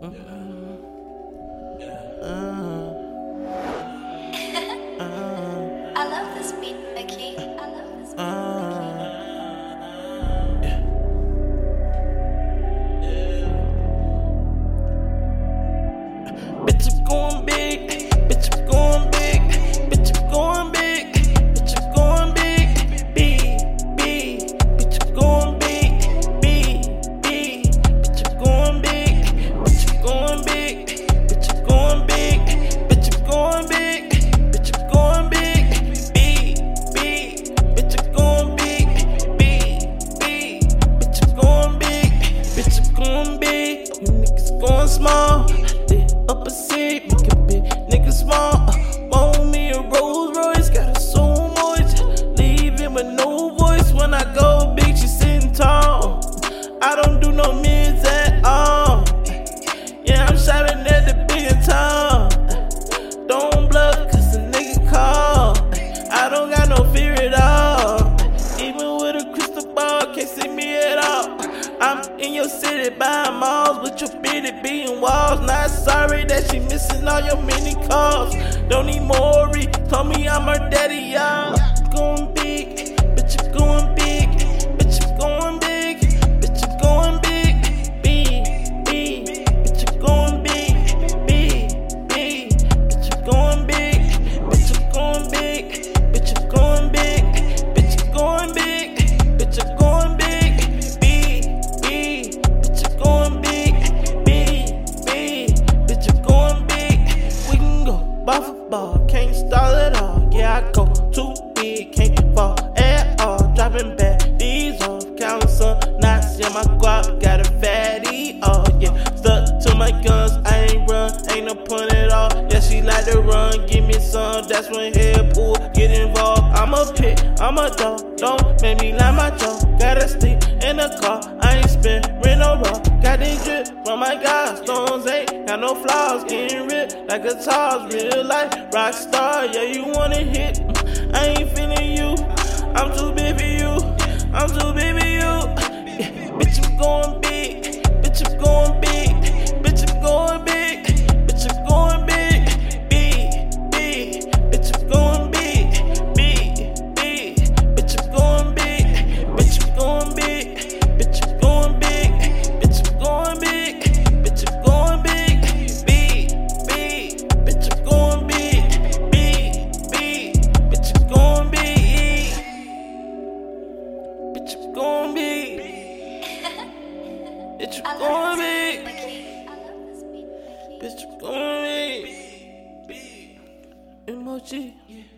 I going small. Up a seat, make a big nigga small. Uh, want me a Rolls Royce, got a soul moist. Leaving with no voice when I go big, she sitting tall. I don't do no your beating walls. Not sorry that she missing all your mini calls. Don't need Maury, told me I'm her daddy, y'all. My guap got a fatty. Oh, yeah. Stuck to my guns. I ain't run. Ain't no point at all. Yeah, she like to run. Give me some. That's when head pull. Get involved. I'm a pit. I'm a dog. Don't make me like my jaw. Gotta sleep in the car. I ain't spend rent no raw. Got this drip from my guys. Stones ain't got no flaws. Getting ripped like guitars. Real life rock star. Yeah, you wanna hit. Mm, I ain't feeling you. I'm too big for you. I'm too big for you. Love this beat, Mickey. Bitch, I'm going big. Emoji.